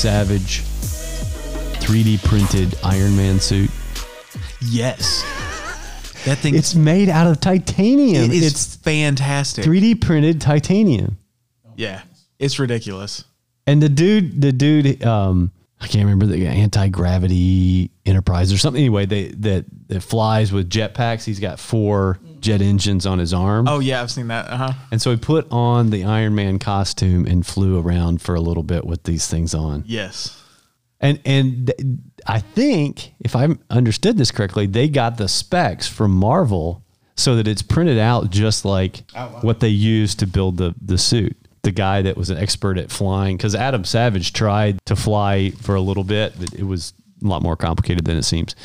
Savage 3D printed Iron Man suit? Yes. That thing It's made out of titanium. it is it's fantastic. 3D printed titanium. yeah. It's ridiculous. And the dude, the dude, um, I can't remember the anti gravity enterprise or something. Anyway, they that that flies with jetpacks. He's got four jet engines on his arm. Oh yeah, I've seen that. Uh-huh. And so he put on the Iron Man costume and flew around for a little bit with these things on. Yes. And and th- I think if I understood this correctly, they got the specs from Marvel so that it's printed out just like what they used to build the the suit. The guy that was an expert at flying, because Adam Savage tried to fly for a little bit, but it was a lot more complicated than it seems.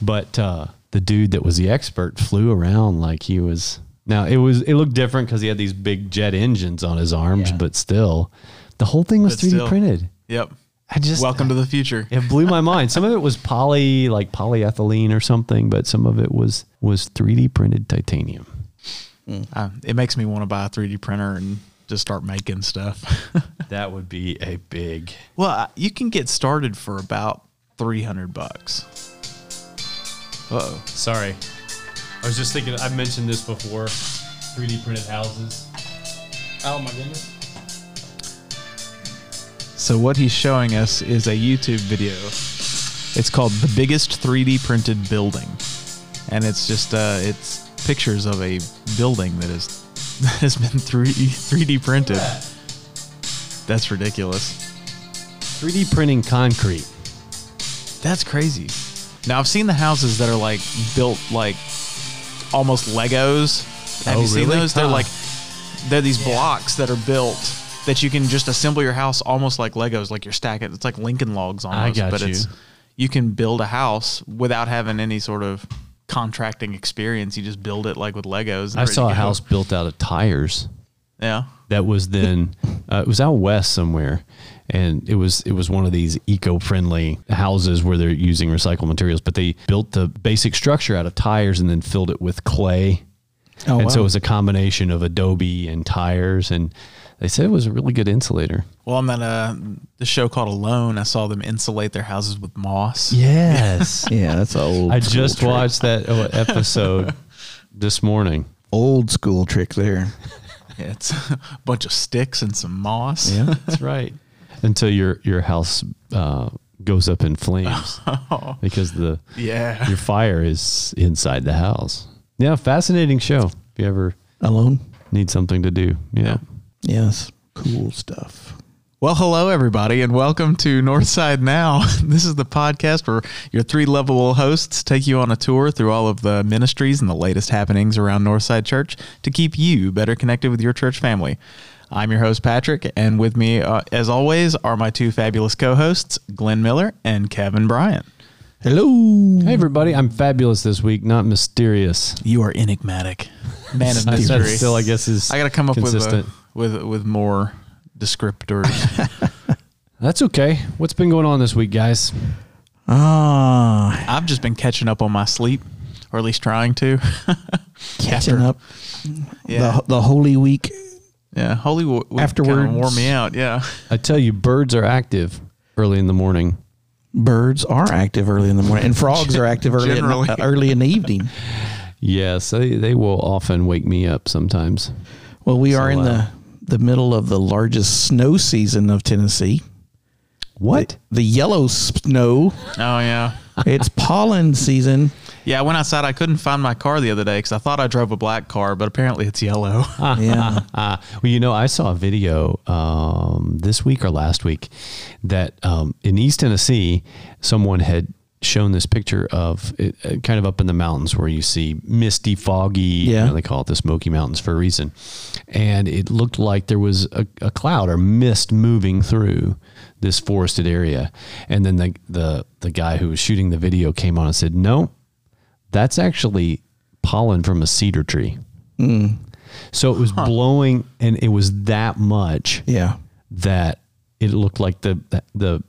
But uh, the dude that was the expert flew around like he was. Now it was it looked different because he had these big jet engines on his arms, but still, the whole thing was 3D still. printed. Yep. I just Welcome to the future. it blew my mind. Some of it was poly, like polyethylene or something, but some of it was was 3D printed titanium. Uh, it makes me want to buy a 3D printer and just start making stuff. That would be a big. well, you can get started for about 300 bucks. Uh-oh. Sorry, I was just thinking. I've mentioned this before. 3D printed houses. Oh my goodness. So what he's showing us is a YouTube video. It's called "The Biggest 3D Printed Building," and it's just uh, it's pictures of a building that is that has been 3 3D printed. That's ridiculous. 3D printing concrete. That's crazy. Now I've seen the houses that are like built like almost Legos. Have Oh, you seen really? those? They're Huh. like they're these blocks that are built that you can just assemble your house almost like Legos, like you're stacking. It's like Lincoln logs almost, got but you. it's you can build a house without having any sort of contracting experience. You just build it like with Legos. and I ready saw a go. house built out of tires. Yeah. that was then uh, it was out west somewhere and it was it was one of these eco-friendly houses where they're using recycled materials but they built the basic structure out of tires and then filled it with clay Oh, and so it was a combination of adobe and tires and they said it was a really good insulator Well, on that uh, the show called Alone, I saw them insulate their houses with moss. yes Yeah, that's an old. i just trick. watched that uh, episode this morning old school trick there. Yeah, it's a bunch of sticks and some moss. Yeah. that's right until your your house uh, goes up in flames because the Yeah. your fire is inside the house. Yeah, fascinating show. If you ever Alone. need something to do, yeah. Yes. Cool stuff. Well, hello everybody, and welcome to Northside Now. This is the podcast where your three lovable hosts take you on a tour through all of the ministries and the latest happenings around Northside Church to keep you better connected with your church family. I'm your host Patrick, and with me, uh, as always, are my two fabulous co-hosts, Glenn Miller and Kevin Bryant. Hello. Hey everybody, I'm fabulous this week, not mysterious. You are enigmatic, man of That mystery. still, I guess, is I got to come up with, consistent. a, with with more descriptors. That's okay. What's been going on this week, guys? Ah, I've just been catching up on my sleep, or at least trying to. catching After- up. Yeah. The, the Holy Week. Yeah, Holy Week Afterwards. kind of wore me out. Yeah, I tell you, birds are active early in the morning. Birds are active early in the morning, and frogs are active early in, uh, early in the evening. Yes, they, they will often wake me up sometimes. Well, we So, are in uh, the the middle of the largest snow season of Tennessee. What? The yellow snow. oh yeah, It's pollen season. yeah. I went outside. I couldn't find my car the other day because I thought I drove a black car, but apparently it's yellow. Yeah. Ah, well, you know, I saw a video um, this week or last week that um, in East Tennessee, someone had shown this picture of it, uh, kind of up in the mountains where you see misty, foggy. you Yeah. know, they call it the Smoky Mountains for a reason. And it looked like there was a, a cloud or mist moving through this forested area. And then the, the the guy who was shooting the video came on and said, "No, that's actually pollen from a cedar tree." So it was blowing, and it was that much Yeah. that it looked like the the, the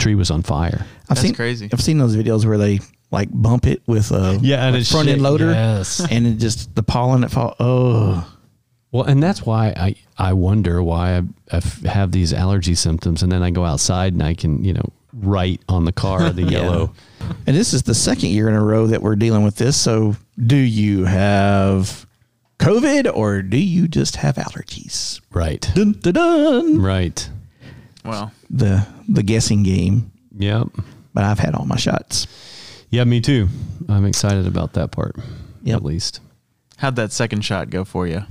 tree was on fire. I've That's seen crazy. I've seen those videos where they like bump it with a Yeah, and like it's front end loader, yes. and it just the pollen that fall. Oh, Well, and that's why I, I wonder why I have these allergy symptoms, and then I go outside and I can you know write on the car the yellow. And this is the second year in a row that we're dealing with this. So, do you have COVID or do you just have allergies? Right. Dun, dun, dun. Right. Well, The the guessing game. Yep. But I've had all my shots. Yeah, me too. I'm excited about that part. Yep. At least. how'd that second shot go for you?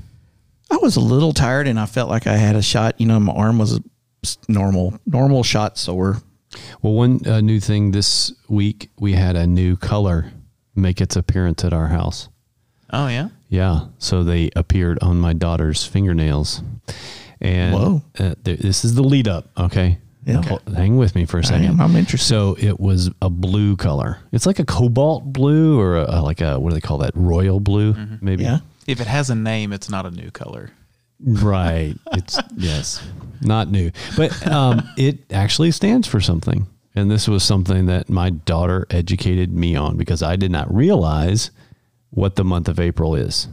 I was a little tired and I felt like I had a shot. You know, my arm was a s- normal normal shot sore. Well, one uh, new thing this week, we had a new color make its appearance at our house. Oh yeah. Yeah. So they appeared on my daughter's fingernails. And Whoa. Uh, th- this is the lead up. Okay. Yeah. Hol- Hang with me for a second. am. I'm interested. So it was a blue color. It's like a cobalt blue or a, like a, what do they call that? Royal blue, maybe. Yeah. If it has a name, it's not a new color. Right. It's yes, not new, but um, it actually stands for something. And this was something that my daughter educated me on because I did not realize what the month of April is.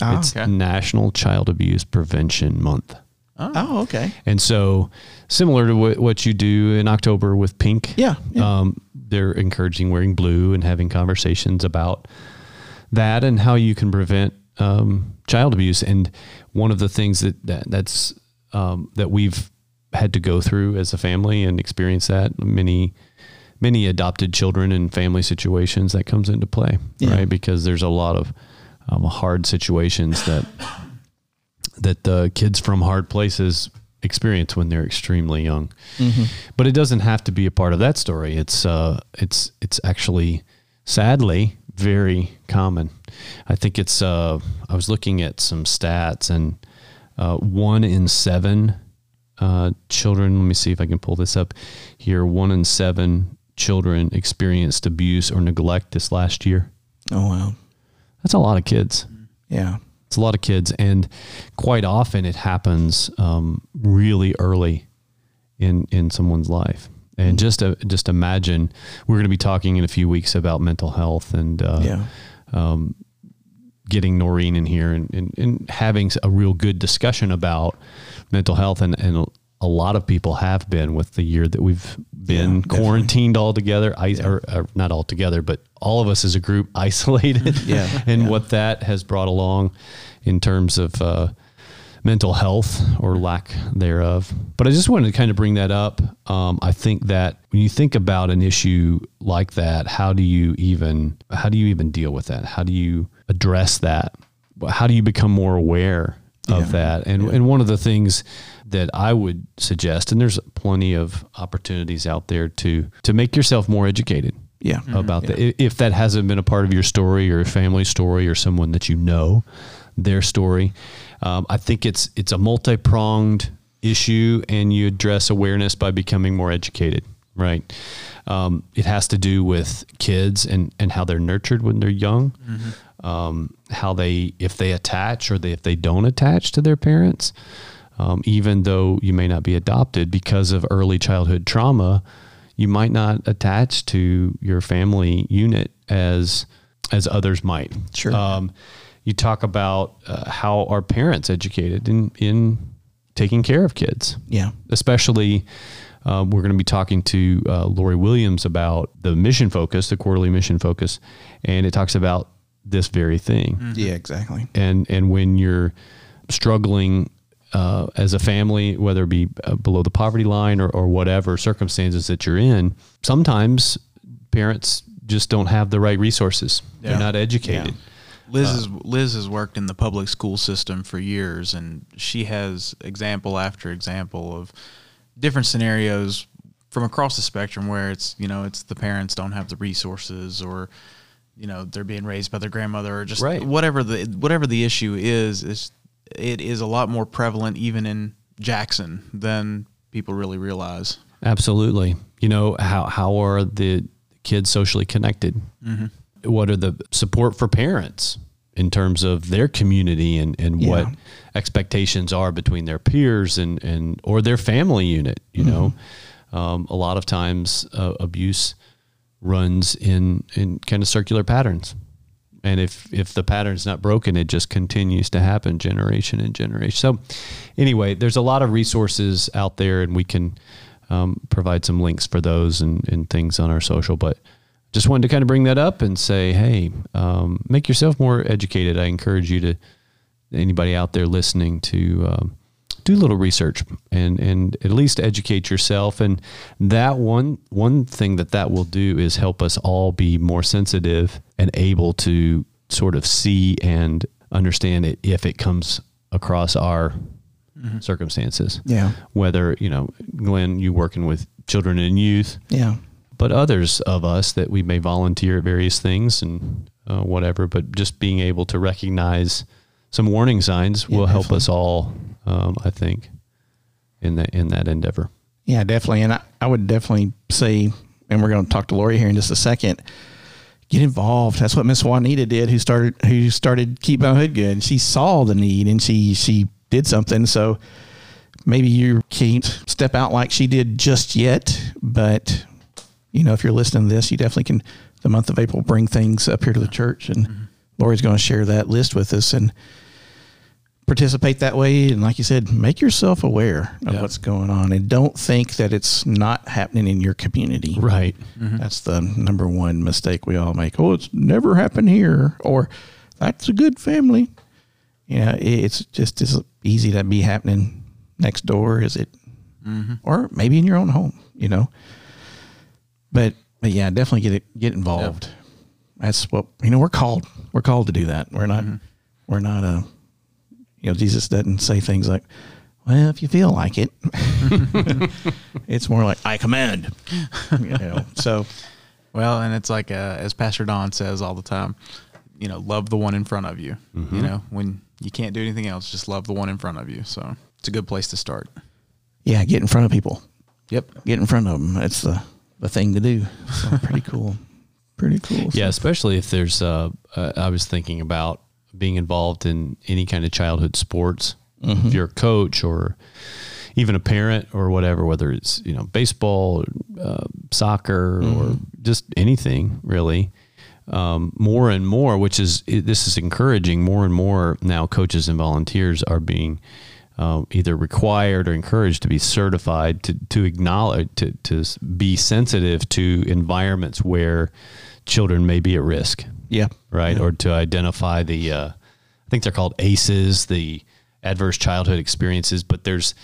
Ah, it's okay. National Child Abuse Prevention Month. Oh, okay. And so, similar to what, what you do in October with pink, Yeah, yeah. Um, they're encouraging wearing blue and having conversations about that and how you can prevent um, child abuse. And one of the things that, that that's um, that we've had to go through as a family and experience that many many adopted children and family situations that comes into play, Yeah. right? Because there's a lot of um, hard situations that that the kids from hard places experience when they're extremely young. But it doesn't have to be a part of that story. It's uh, it's it's actually sadly very common. I think it's. Uh, I was looking at some stats, and uh, one in seven uh, children. Let me see if I can pull this up here. One in seven children experienced abuse or neglect this last year. Oh wow. That's a lot of kids. Yeah. It's a lot of kids, and quite often it happens um, really early in in someone's life. And just uh, just imagine we're going to be talking in a few weeks about mental health and uh, Yeah. getting Noreen in here and, and, and having a real good discussion about mental health. And, and a lot of people have been with the year that we've been Yeah, quarantined all together, I, or, or not all together, but all of us as a group isolated. Yeah, and yeah. what that has brought along in terms of uh, mental health or lack thereof. But I just wanted to kind of bring that up. Um, I think that when you think about an issue like that, how do you even how do you even deal with that? How do you address that? How do you become more aware of Yeah. that? And and one of the things that I would suggest, and there's plenty of opportunities out there to to make yourself more educated Yeah. about that. If that hasn't been a part of your story or a family story or someone that you know, their story, um, I think it's it's a multi pronged issue, and you address awareness by becoming more educated. Right. Um, it has to do with kids and and how they're nurtured when they're young. Um, how they if they attach or they, if they don't attach to their parents. Um, even though you may not be adopted because of early childhood trauma, you might not attach to your family unit as as others might. Sure. Um, you talk about uh, how our parents educated in in taking care of kids, Yeah. especially. Um, we're going to be talking to uh, Lori Williams about the mission focus, the quarterly mission focus, and it talks about this very thing Yeah, exactly. and and when you're struggling uh, as a family, whether it be uh, below the poverty line or, or whatever circumstances that you're in, sometimes parents just don't have the right resources. Yeah. They're not educated. Liz has Liz has worked in the public school system for years, and she has example after example of different scenarios from across the spectrum where it's you know it's the parents don't have the resources or you know they're being raised by their grandmother or just Right. whatever the whatever the issue is is it is a lot more prevalent even in Jackson than people really realize. Absolutely. You know how how are the kids socially connected? What are the support for parents in terms of their community and and what expectations are between their peers and and or their family unit? You know, um, a lot of times uh, abuse runs in in kind of circular patterns. And if if the pattern's not broken, it just continues to happen generation and generation. So, anyway, there's a lot of resources out there, and we can um, provide some links for those and, and things on our social. But just wanted to kind of bring that up and say, hey, um, make yourself more educated. I encourage you to anybody out there listening to um, do a little research and and at least educate yourself. And that one one thing that that will do is help us all be more sensitive and able to sort of see and understand it if it comes across our circumstances. Yeah. Whether you know, Glenn, you working with children and youth, Yeah. but others of us that we may volunteer at various things and uh, whatever, but just being able to recognize some warning signs will help us all, um, I think, in that in that endeavor. Yeah, definitely. And I, I would definitely say, and we're going to talk to Lori here in just a second. Get involved. That's what Miss Juanita did, who started who started Keep My Hood Good. And she saw the need and she she did something. So maybe you can't step out like she did just yet, but you know, if you're listening to this, you definitely can. The month of April, bring things up here to the church, and Lori's going to share that list with us and participate that way. And like you said, make yourself aware of Yeah. what's going on, and don't think that it's not happening in your community. Right. Mm-hmm. That's the number one mistake we all make. Oh, it's never happened here, or that's a good family. Yeah, it- it's just as easy to be happening next door is it, mm-hmm. or maybe in your own home. You know, but but yeah, definitely get it get involved. That's what you know. We're called. We're called to do that. We're not. Mm-hmm. We're not a. You know, Jesus doesn't say things like, "Well, if you feel like it." it's more like, "I command." You know, so Well, and it's like uh, as Pastor Don says all the time, you know, love the one in front of you. You know, when you can't do anything else, just love the one in front of you. So it's a good place to start. yeah, get in front of people. Yep. Get in front of them. That's the the thing to do. So pretty cool. Pretty cool. Yeah, especially if there's. Uh, uh, I was thinking about being involved in any kind of childhood sports. If you're a coach or even a parent or whatever, whether it's you know baseball, or, uh, soccer, or just anything really. Um, more and more, which is this is encouraging. More and more now, coaches and volunteers are being uh, either required or encouraged to be certified to to acknowledge to to be sensitive to environments where children may be at risk Yeah. right? Or to identify the, uh, I think they're called ACEs, the adverse childhood experiences. But there's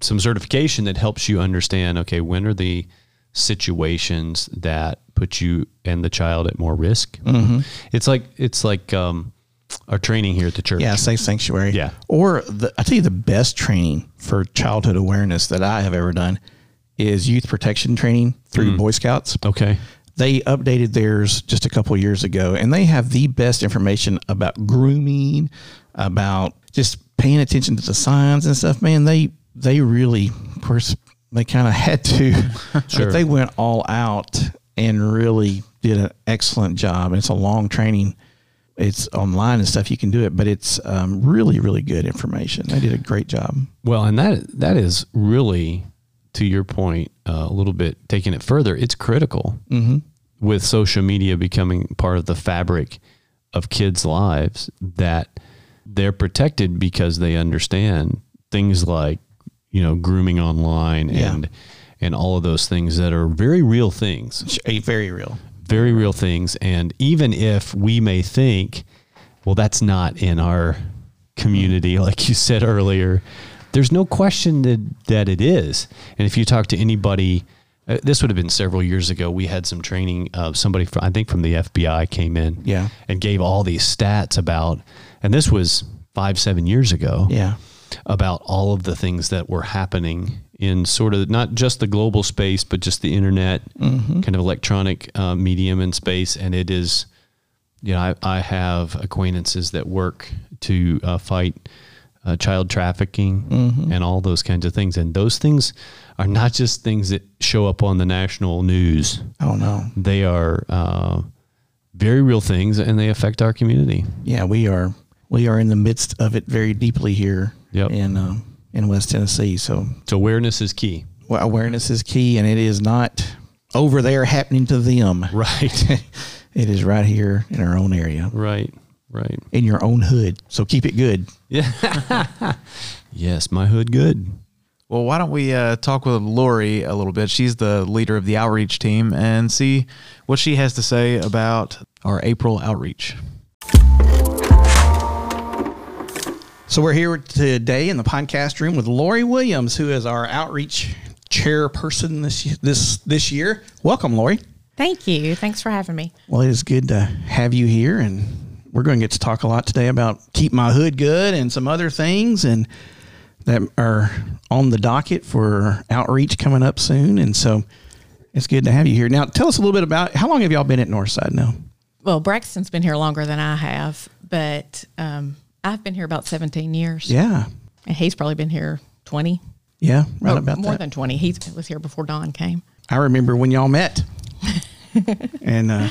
some certification that helps you understand. Okay, when are the situations that put you and the child at more risk? It's like it's like um, our training here at the church. Yeah, safe sanctuary. Yeah. Or the, I tell you, the best training for childhood awareness that I have ever done is youth protection training through Boy Scouts. Okay. They updated theirs just a couple years ago, and they have the best information about grooming, about just paying attention to the signs and stuff. Man, they they really, of course, they kind of had to, Sure. but they went all out and really did an excellent job. And it's a long training. It's online and stuff. You can do it, but it's um, really, really good information. They did a great job. Well, and that that is really, to your point, uh, a little bit taking it further. It's critical with social media becoming part of the fabric of kids' lives that they're protected because they understand things like you know grooming online Yeah. and and all of those things that are very real things a- very real. very real things. And even if we may think, well, that's not in our community, mm-hmm. like you said earlier, there's no question that, that it is. And if you talk to anybody, uh, this would have been several years ago. We had some training. Uh, somebody, from, I think from the FBI, came in, Yeah. and gave all these stats about, and this was five, seven years ago, Yeah. about all of the things that were happening in sort of not just the global space, but just the internet kind of electronic uh, medium and space. And it is, you know, I, I have acquaintances that work to uh, fight uh, child trafficking and all those kinds of things. And those things are not just things that show up on the national news. Oh no. They are uh, very real things, and they affect our community. Yeah, we are we are in the midst of it very deeply here Yep. in um, in West Tennessee. So So awareness is key. well, awareness is key, and it is not over there happening to them. Right. It is right here in our own area, Right. Right. in your own hood. So keep it good. Yeah. Yes, my hood good. Well, why don't we uh, talk with Lori a little bit? She's the leader of the outreach team and see what she has to say about our April outreach. So we're here today in the podcast room with Lori Williams, who is our outreach chairperson this this this year. Welcome, Lori. Thank you. Thanks for having me. Well, it is good to have you here, and we're going to get to talk a lot today about keep my hood good and some other things, and that are on the docket for outreach coming up soon. And so it's good to have you here. Now, tell us a little bit about how long have y'all been at Northside now? Well, Braxton's been here longer than I have, but um, I've been here about 17 years. Yeah, And he's probably been here 20. yeah, right or about more that. than 20. He was here before Don came. I remember when y'all met, and uh,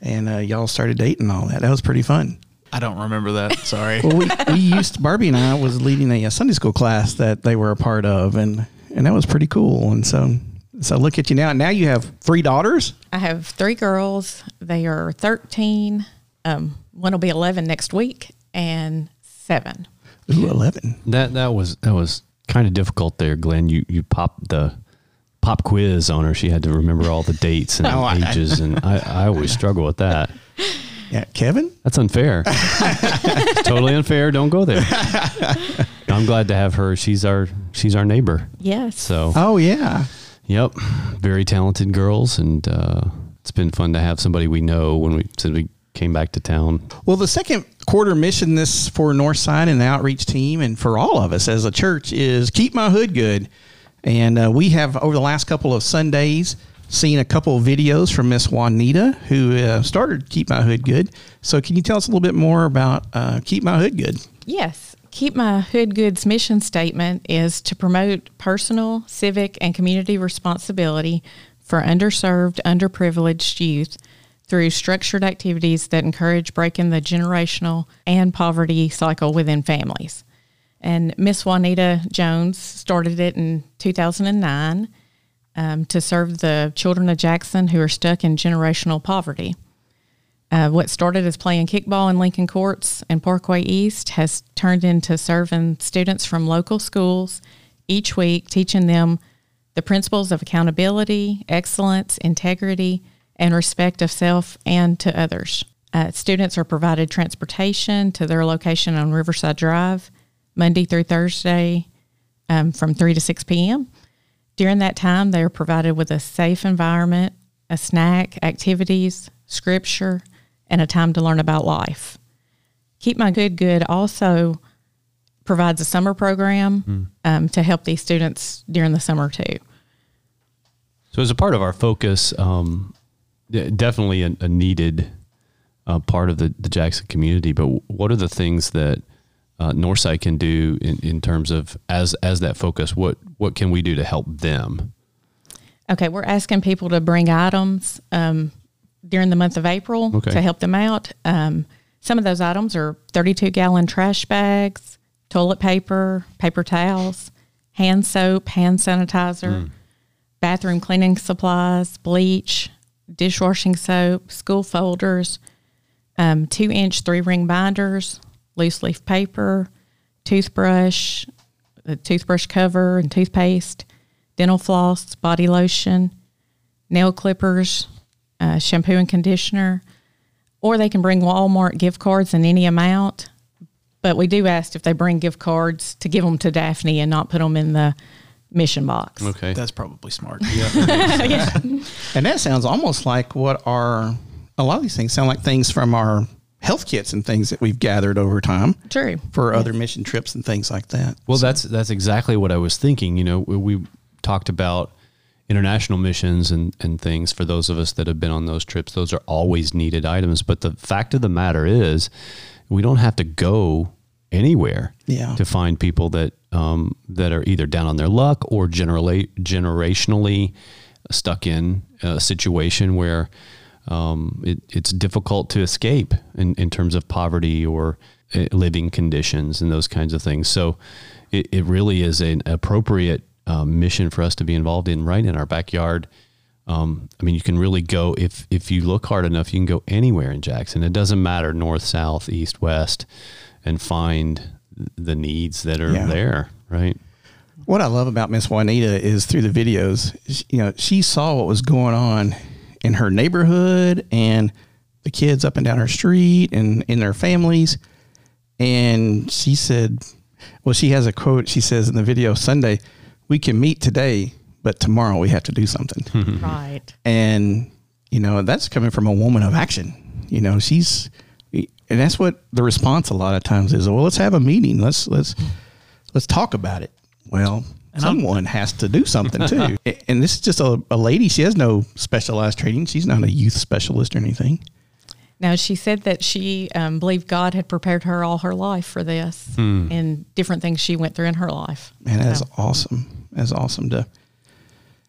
and uh, y'all started dating and all that. That was pretty fun. I don't remember that. Sorry. Well, we, we used Barbie and I was leading a, uh Sunday school class that they were a part of, and and that was pretty cool. And so so look at you now. Now you have three daughters. I have three girls. They are 13. Um, one will be 11 next week, and seven. Ooh, eleven. That that was that was kind of difficult there, Glenn. You you popped the pop quiz on her. She had to remember all the dates and Oh, I- ages, and I, I always struggle with that. Yeah, Kevin. That's unfair. Totally unfair. Don't go there. I'm glad to have her. She's our she's our neighbor. Yes. So Oh yeah. yep, very talented girls, and uh, it's been fun to have somebody we know when we since we came back to town. Well, the second quarter mission this for Northside and the outreach team, and for all of us as a church, is keep my hood good. And uh, we have over the last couple of Sundays seen a couple of videos from Miss Juanita, who uh, started Keep My Hood Good. So, can you tell us a little bit more about uh, Keep My Hood Good? Yes. Keep My Hood Goods mission statement is to promote personal, civic, and community responsibility for underserved, underprivileged youth through structured activities that encourage breaking the generational and poverty cycle within families. And Miss Juanita Jones started it in 2009 um, to serve the children of Jackson who are stuck in generational poverty. Uh, what started as playing kickball in Lincoln Courts and Parkway East has turned into serving students from local schools each week, teaching them the principles of accountability, excellence, integrity, and respect of self and to others. Uh, students are provided transportation to their location on Riverside Drive Monday through Thursday um, from 3 to 6 p.m. During that time, they are provided with a safe environment, a snack, activities, scripture, and a time to learn about life. Keep My Hood Good also provides a summer program um, to help these students during the summer too. So as a part of our focus, um, definitely a, a needed uh, part of the, the Jackson community. But what are the things that uh, Northside can do in, in terms of as as that focus? What what can we do to help them? Okay, we're asking people to bring items um, during the month of April Okay. to help them out. Um, some of those items are 32 gallon trash bags, toilet paper, paper towels, hand soap, hand sanitizer, bathroom cleaning supplies, bleach, dishwashing soap, school folders, um, two inch three ring binders, loose leaf paper, toothbrush, a toothbrush cover and toothpaste, dental floss, body lotion, nail clippers, uh, shampoo and conditioner, or they can bring Walmart gift cards in any amount. But we do ask if they bring gift cards to give them to Daphne and not put them in the mission box. Okay. That's probably smart. Yeah. And that sounds almost like what our, a lot of these things sound like things from our health kits and things that we've gathered over time True. for other mission trips and things like that. Well, that's that's exactly what I was thinking. You know, we, we talked about international missions and, and things for those of us that have been on those trips. Those are always needed items. But the fact of the matter is, we don't have to go anywhere Yeah. to find people that um, that are either down on their luck or generally generationally stuck in a situation where um, it, it's difficult to escape in, in terms of poverty or uh, living conditions and those kinds of things. So it, it really is an appropriate um, mission for us to be involved in right in our backyard Um, I mean, you can really go if if you look hard enough, you can go anywhere in Jackson. It doesn't matter north, south, east, west, and find the needs that are Yeah. there. Right. What I love about Miss Juanita is through the videos, you know, she saw what was going on in her neighborhood and the kids up and down her street and in their families. And she said, well, she has a quote. She says in the video Sunday, we can meet today, but tomorrow we have to do something. Right. and you know that's coming from a woman of action you know she's and that's what the response a lot of times is well let's have a meeting let's let's let's talk about it well someone has to do something too and this is just a, a lady she has no specialized training she's not a youth specialist or anything Now, she said that she um, believed God had prepared her all her life for this and different things she went through in her life. And that's So, awesome. That's awesome to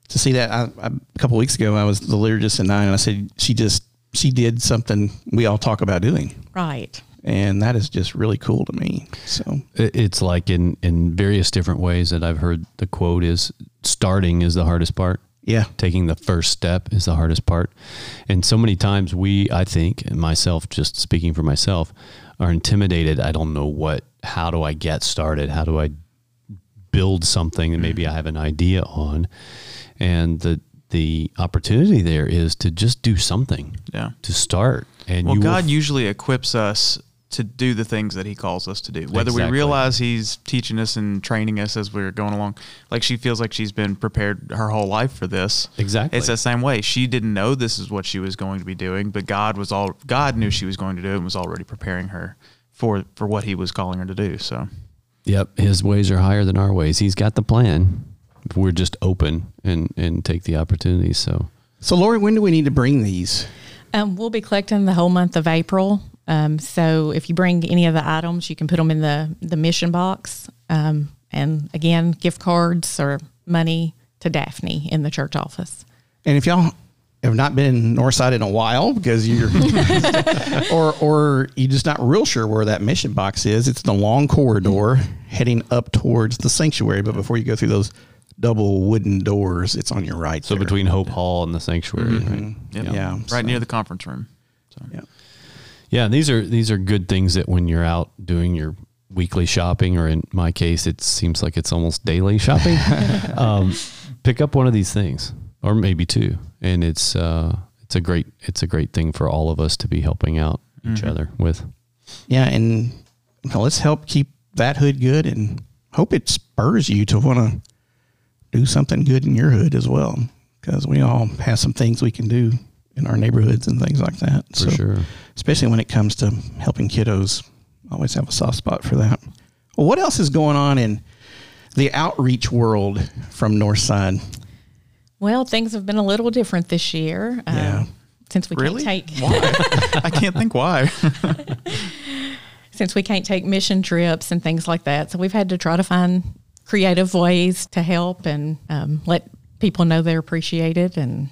to see that. I, I, a couple weeks ago, I was the liturgist at nine, and I said she just she did something we all talk about doing, right. And that is just really cool to me. So It's like in in various different ways that I've heard the quote is starting is the hardest part. yeah, taking the first step is the hardest part. And so many times we, I think, and myself, just speaking for myself, are intimidated. I don't know what, how do I get started? How do I build something that maybe I have an idea on? And the, the opportunity there is to just do something, Yeah. to start. And Well, you will God f- usually equips us to do the things that He calls us to do. Whether we realize He's teaching us and training us as we're going along, like she feels like she's been prepared her whole life for this. Exactly. It's the same way. She didn't know this is what she was going to be doing, but God was all God knew she was going to do it and was already preparing her for for what He was calling her to do. So Yep, his ways are higher than our ways. He's got the plan. We're just open and and take the opportunities. So So, Lori, when do we need to bring these? Um, we'll be collecting the whole month of April. Um, so if you bring any of the items, you can put them in the, the mission box. Um, and again, gift cards or money to Daphne in the church office. And if y'all have not been in Northside in a while because you're, or or you're just not real sure where that mission box is, it's the long corridor heading up towards the sanctuary. But before you go through those double wooden doors, it's on your right. so there. between Hope Hall and the sanctuary, right? yep. Yeah, right so- near the conference room. So Yeah. Yeah, these are these are good things that when you're out doing your weekly shopping, or in my case, it seems like it's almost daily shopping. um, pick up one of these things, or maybe two, and it's uh, it's a great it's a great thing for all of us to be helping out each other with. Yeah, and you know, let's help keep that hood good, and hope it spurs you to want to do something good in your hood as well. Because we all have some things we can do in our neighborhoods and things like that. For sure. especially when it comes to helping kiddos. I always have a soft spot for that. Well, what else is going on in the outreach world from Northside? Well, things have been a little different this year. um, Yeah. Since we really, can't take why? I can't think why. since we can't take mission trips and things like that. So we've had to try to find creative ways to help and um, let people know they're appreciated. And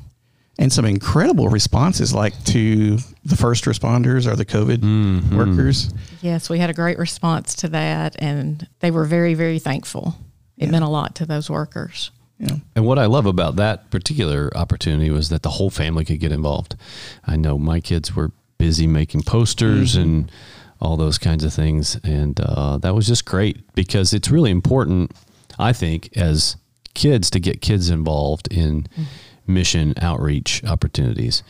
And some incredible responses, like to the first responders or the COVID mm-hmm. workers. yes, we had a great response to that, and they were very, very thankful. It meant a lot to those workers. Yeah. And what I love about that particular opportunity was that the whole family could get involved. I know my kids were busy making posters mm-hmm. and all those kinds of things, and uh, that was just great because it's really important, I think, as kids to get kids involved in mm-hmm. Mission outreach opportunities.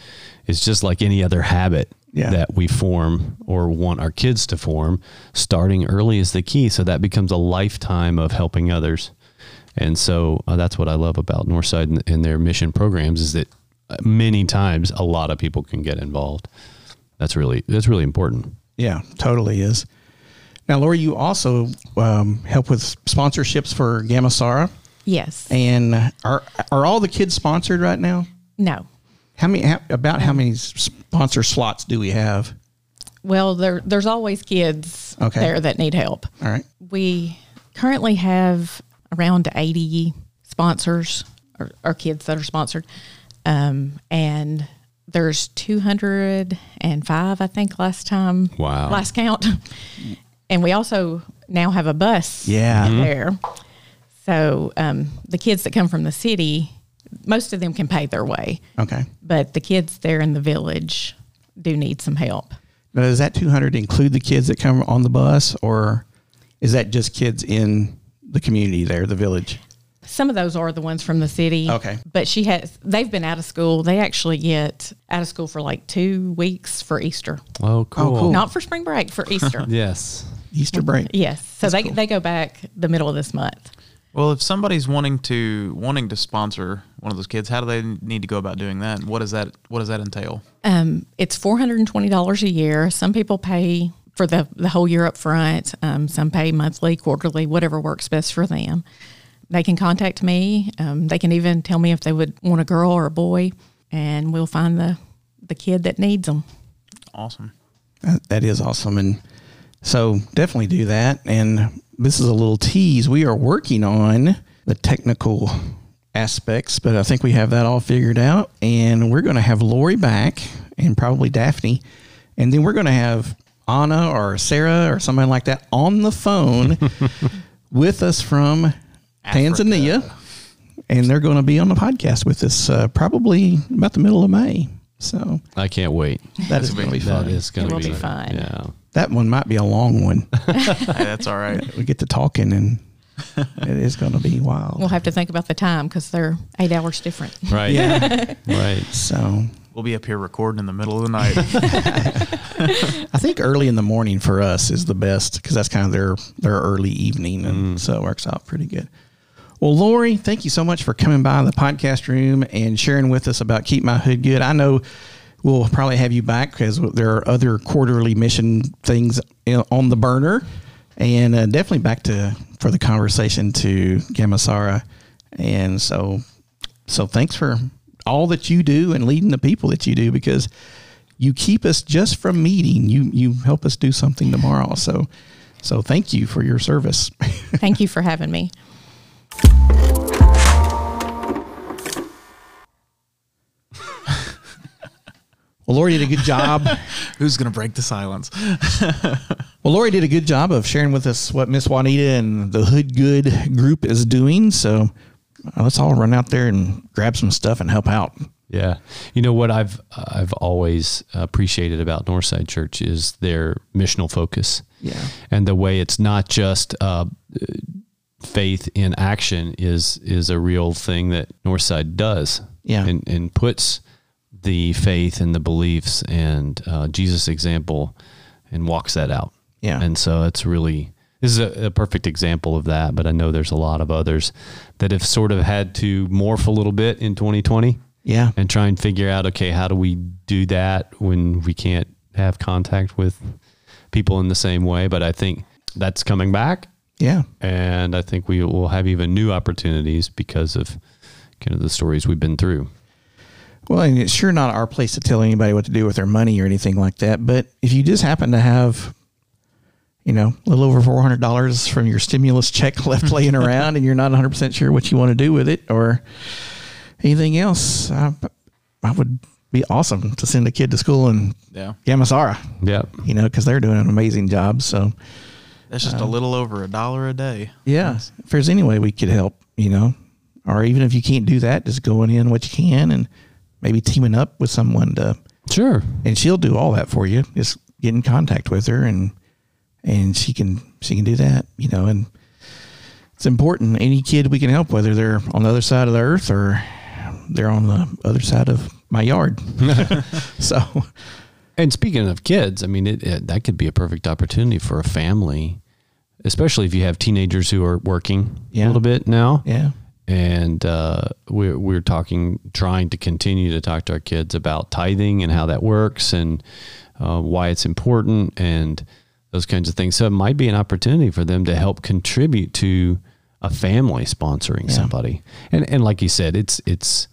It's just like any other habit Yeah. that we form or want our kids to form. Starting early is the key, so that becomes a lifetime of helping others. And so uh, that's what I love about Northside and, and their mission programs is that uh, many times a lot of people can get involved. That's really that's really important. Yeah, totally is. Now, Laura, you also um, help with sponsorships for Gamasara. Yes. And are are all the kids sponsored right now? no. How many? How, about how many sponsor slots do we have? Well, there, there's always kids Okay. there that need help. All right. We currently have around 80 sponsors or, or kids that are sponsored. Um, and there's 205, I think, last time. Wow. Last count. And we also now have a bus Yeah. Mhm. there. So um, the kids that come from the city, most of them can pay their way, Okay. but the kids there in the village do need some help. Now, does that 200 include the kids that come on the bus, or is that just kids in the community there, the village? Some of those are the ones from the city. Okay. But she has, they've been out of school. They actually get out of school for like two weeks for Easter. Oh, cool. Oh, cool. Not for spring break, for Easter. Yes. Easter break. Yes. So they, they go back the middle of this month. Well, if somebody's wanting to wanting to sponsor one of those kids, how do they need to go about doing that? What does that What does that entail? Um, it's four hundred and twenty dollars a year. Some people pay for the the whole year up front. Um, some pay monthly, quarterly, whatever works best for them. They can contact me. Um, they can even tell me if they would want a girl or a boy, and we'll find the the kid that needs them. Awesome. That, that is awesome. And so definitely do that. And this is a little tease. We are working on the technical aspects, but I think we have that all figured out. And we're going to have Lori back and probably Daphne. And then we're going to have Anna or Sarah or somebody like that on the phone with us from Tanzania. And they're going to be on the podcast with us uh, probably about the middle of May. So I can't wait. that is going to be fun. is going to be, be fun. Yeah. That one might be a long one. Hey, that's all right. we get to talking and it is going to be wild. We'll have to think about the time because they're eight hours different. Right. Yeah. Right. so We'll be up here recording in the middle of the night. I think early in the morning for us is the best because that's kind of their their early evening, and mm. so it works out pretty good. Well, Lori, thank you so much for coming by the podcast room and sharing with us about Keep My Hood Good. I know we'll probably have you back because there are other quarterly mission things on the burner, and uh, definitely back to for the conversation to Gamasara. And so, so thanks for all that you do and leading the people that you do because you keep us just from meeting. You you help us do something tomorrow. So, so thank you for your service. Thank you for having me. Well, Lori did a good job. Who's going to break the silence? Well, Lori did a good job of sharing with us what Miss Juanita and the Hood Good group is doing. So uh, let's all run out there and grab some stuff and help out. Yeah. You know what I've I've always appreciated about Northside Church is their missional focus. Yeah. And the way it's not just uh, faith in action is is a real thing that Northside does. Yeah. And and puts the faith and the beliefs and uh, Jesus example and walks that out. Yeah. And so it's really this is a, a perfect example of that. But I know there's a lot of others that have sort of had to morph a little bit in 2020 Yeah. and try and figure out okay how do we do that when we can't have contact with people in the same way but i think that's coming back Yeah. and i think we will have even new opportunities because of kind of the stories we've been through Well, and it's sure not our place to tell anybody what to do with their money or anything like that. But if you just happen to have, you know, a little over four hundred dollars from your stimulus check left laying around, and you're not one hundred percent sure what you want to do with it or anything else, I, I would be awesome to send a kid to school in Yeah. Gamasara. yep You know, because they're doing an amazing job. So That's just a uh, little over a dollar a day. yeah, if there's any way we could help, you know, or even if you can't do that, just going in what you can and maybe teaming up with someone to sure and she'll do all that for you. Just get in contact with her and and she can she can do that, you know, and it's important. Any kid we can help, whether they're on the other side of the earth or they're on the other side of my yard. so and speaking of kids i mean it, it, that could be a perfect opportunity for a family especially if you have teenagers who are working Yeah. a little bit now yeah. And uh, we're we're talking, trying to continue to talk to our kids about tithing and how that works and uh, why it's important and those kinds of things. So it might be an opportunity for them to help contribute to a family sponsoring Yeah. somebody. And and like you said, it's it's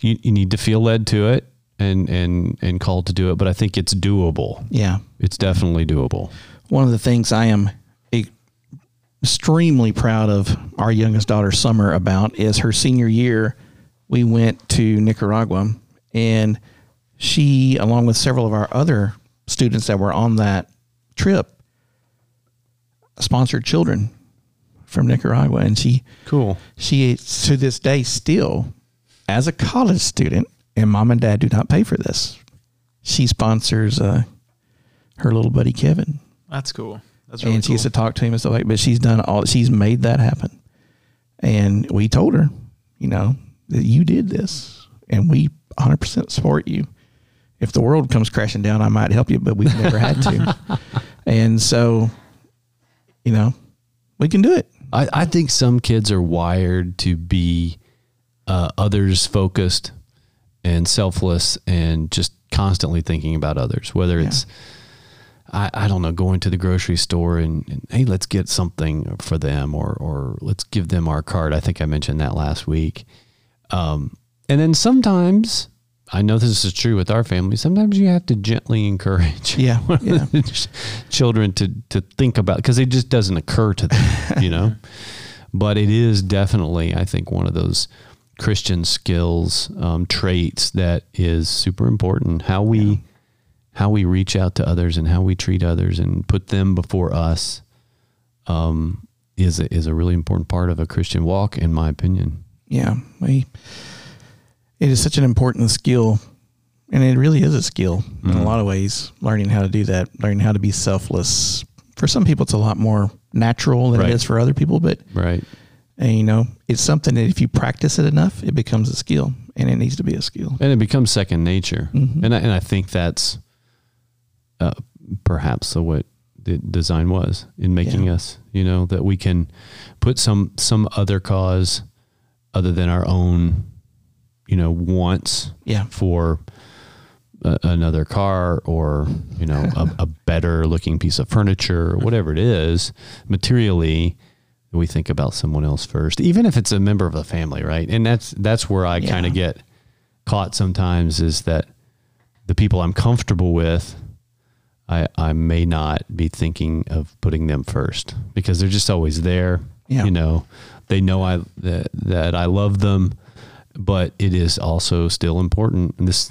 you, you need to feel led to it and and and called to do it, but I think it's doable. Yeah. It's definitely doable. One of the things I am extremely proud of our youngest daughter Summer about is her senior year. We went to Nicaragua, and she, along with several of our other students that were on that trip, sponsored children from Nicaragua, and she Cool. she to this day still as a college student, and mom and dad do not pay for this. She sponsors uh, her little buddy Kevin, That's cool. That's really and she cool. used to talk to him and stuff like. But she's done all. She's made that happen, and we told her, you know, that you did this, and we 100 percent support you. If the world comes crashing down, I might help you, but we've never had to. And so, you know, we can do it. I, I think some kids are wired to be uh, others focused and selfless and just constantly thinking about others, whether it's, I, I don't know, going to the grocery store and, and, hey, let's get something for them or, or let's give them our card. I think I mentioned that last week. Um, and then sometimes, I know this is true with our family. Sometimes you have to gently encourage Yeah, yeah. children to to think about because it just doesn't occur to them, you know. but it is definitely, I think, one of those Christian skills um, traits that is super important. How we how we reach out to others and how we treat others and put them before us um, is a, is a really important part of a Christian walk, in my opinion. Yeah, we. It is such an important skill, and it really is a skill in a lot of ways. Learning how to do that, learning how to be selfless. For some people, it's a lot more natural than Right. it is for other people. But Right. and, you know, it's something that if you practice it enough, it becomes a skill, and it needs to be a skill. and it becomes second nature. Mhm. And I, and I think that's uh, perhaps so what the design was in making Yeah. us. You know that we can put some some other cause other than our own, you know, wants Yeah, for a, another car or you know a, a better looking piece of furniture or whatever it is materially we think about someone else first even if it's a member of the family right and that's that's where i Yeah. kind of get caught sometimes is that the people i'm comfortable with I, I may not be thinking of putting them first because they're just always there. Yeah. You know, they know I that, that I love them, but it is also still important. And this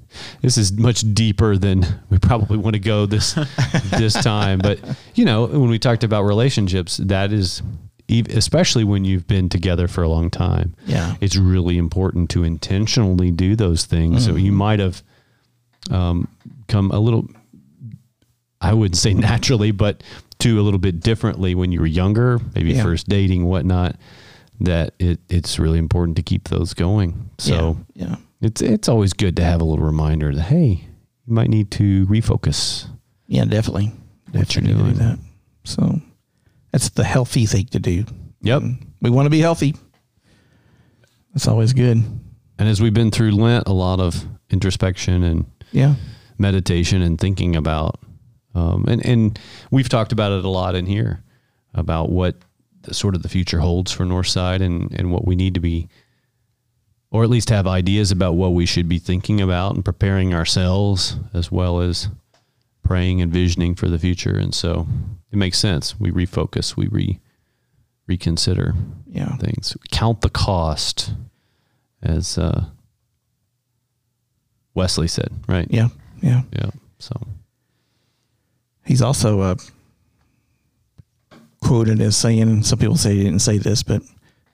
this is much deeper than we probably want to go this this time. But you know, when we talked about relationships, that is especially when you've been together for a long time. yeah, It's really important to intentionally do those things. So you might have um, come a little I wouldn't say naturally, but to a little bit differently when you were younger, maybe Yeah. first dating, whatnot. That it it's really important to keep those going. So yeah, yeah. it's it's always good to have a little reminder that hey, you might need to refocus. Yeah, definitely. Definitely do that. So that's the healthy thing to do. Yep. Mm. We want to be healthy. That's always good. And as we've been through Lent, a lot of introspection and Yeah. meditation and thinking about um, and and we've talked about it a lot in here about what the, sort of the future holds for Northside and and what we need to be or at least have ideas about what we should be thinking about and preparing ourselves as well as praying and visioning for the future and so it makes sense we refocus we re reconsider Yeah. things count the cost as uh Wesley said right Yeah. Yeah. yeah. So He's also uh, quoted as saying, and some people say he didn't say this, but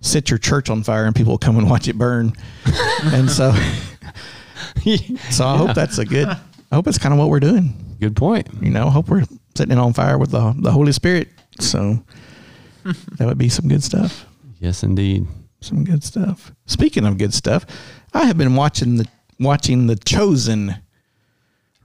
set your church on fire and people will come and watch it burn. and so, so I hope that's a good, I hope it's kind of what we're doing. good point. You know, I hope we're setting it on fire with the, the Holy Spirit. So that would be some good stuff. Yes, indeed. Some good stuff. Speaking of good stuff, I have been watching the watching the Chosen